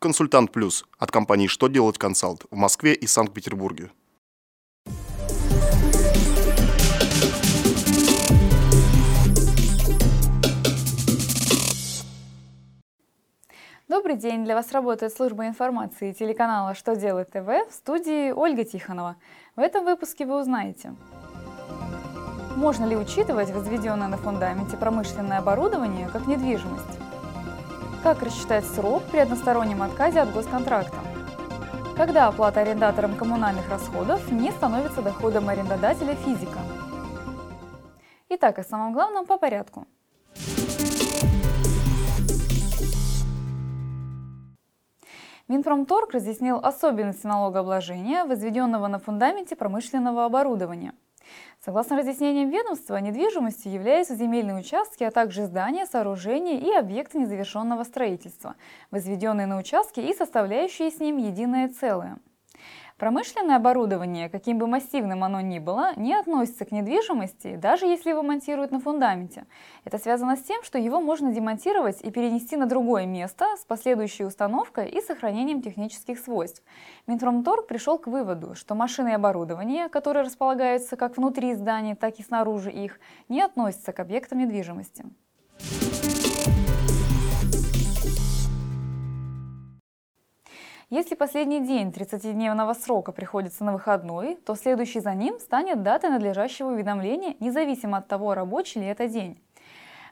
Консультант Плюс от компании «Что делать консалт» в Москве и Санкт-Петербурге. Добрый день! Для вас работает служба информации телеканала «Что делает ТВ» в студии Ольга Тихонова. В этом выпуске вы узнаете, можно ли учитывать возведенное на фундаменте промышленное оборудование как недвижимость, как рассчитать срок при одностороннем отказе от госконтракта, когда оплата арендатором коммунальных расходов не становится доходом арендодателя физика. Итак, о самом главном по порядку – Минпромторг разъяснил особенности налогообложения, возведенного на фундаменте промышленного оборудования. Согласно разъяснениям ведомства, недвижимостью являются земельные участки, а также здания, сооружения и объекты незавершенного строительства, возведенные на участке и составляющие с ним единое целое – Промышленное оборудование, каким бы массивным оно ни было, не относится к недвижимости, даже если его монтируют на фундаменте. Это связано с тем, что его можно демонтировать и перенести на другое место с последующей установкой и сохранением технических свойств. Минпромторг пришел к выводу, что машины и оборудование, которые располагаются как внутри зданий, так и снаружи их, не относятся к объектам недвижимости. Если последний день 30-дневного срока приходится на выходной, то следующий за ним станет датой надлежащего уведомления, независимо от того, рабочий ли это день.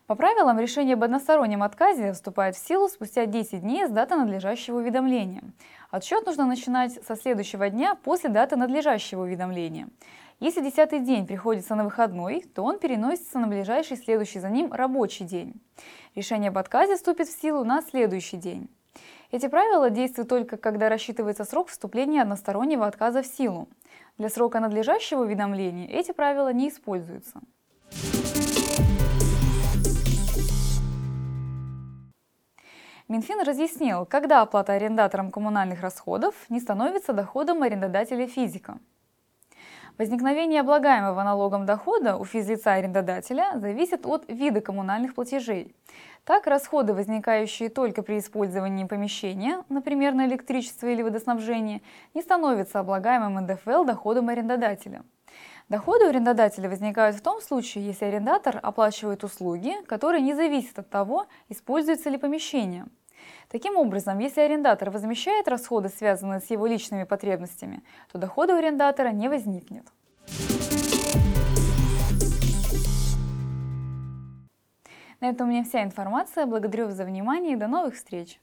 По правилам, решение об одностороннем отказе вступает в силу спустя 10 дней с даты надлежащего уведомления. Отсчет нужно начинать со следующего дня после даты надлежащего уведомления. Если десятый день приходится на выходной, то он переносится на ближайший следующий за ним рабочий день. Решение об отказе вступит в силу на следующий день. Эти правила действуют только, когда рассчитывается срок вступления одностороннего отказа в силу. Для срока надлежащего уведомления эти правила не используются. Минфин разъяснил, когда оплата арендатором коммунальных расходов не становится доходом арендодателя физика. Возникновение облагаемого налогом дохода у физлица-арендодателя зависит от вида коммунальных платежей. Так, расходы, возникающие только при использовании помещения, например, на электричество или водоснабжение, не становятся облагаемым НДФЛ доходом арендодателя. Доходы у арендодателя возникают в том случае, если арендатор оплачивает услуги, которые не зависят от того, используется ли помещение. Таким образом, если арендатор возмещает расходы, связанные с его личными потребностями, то дохода у арендатора не возникнет. На этом у меня вся информация. Благодарю вас за внимание и до новых встреч!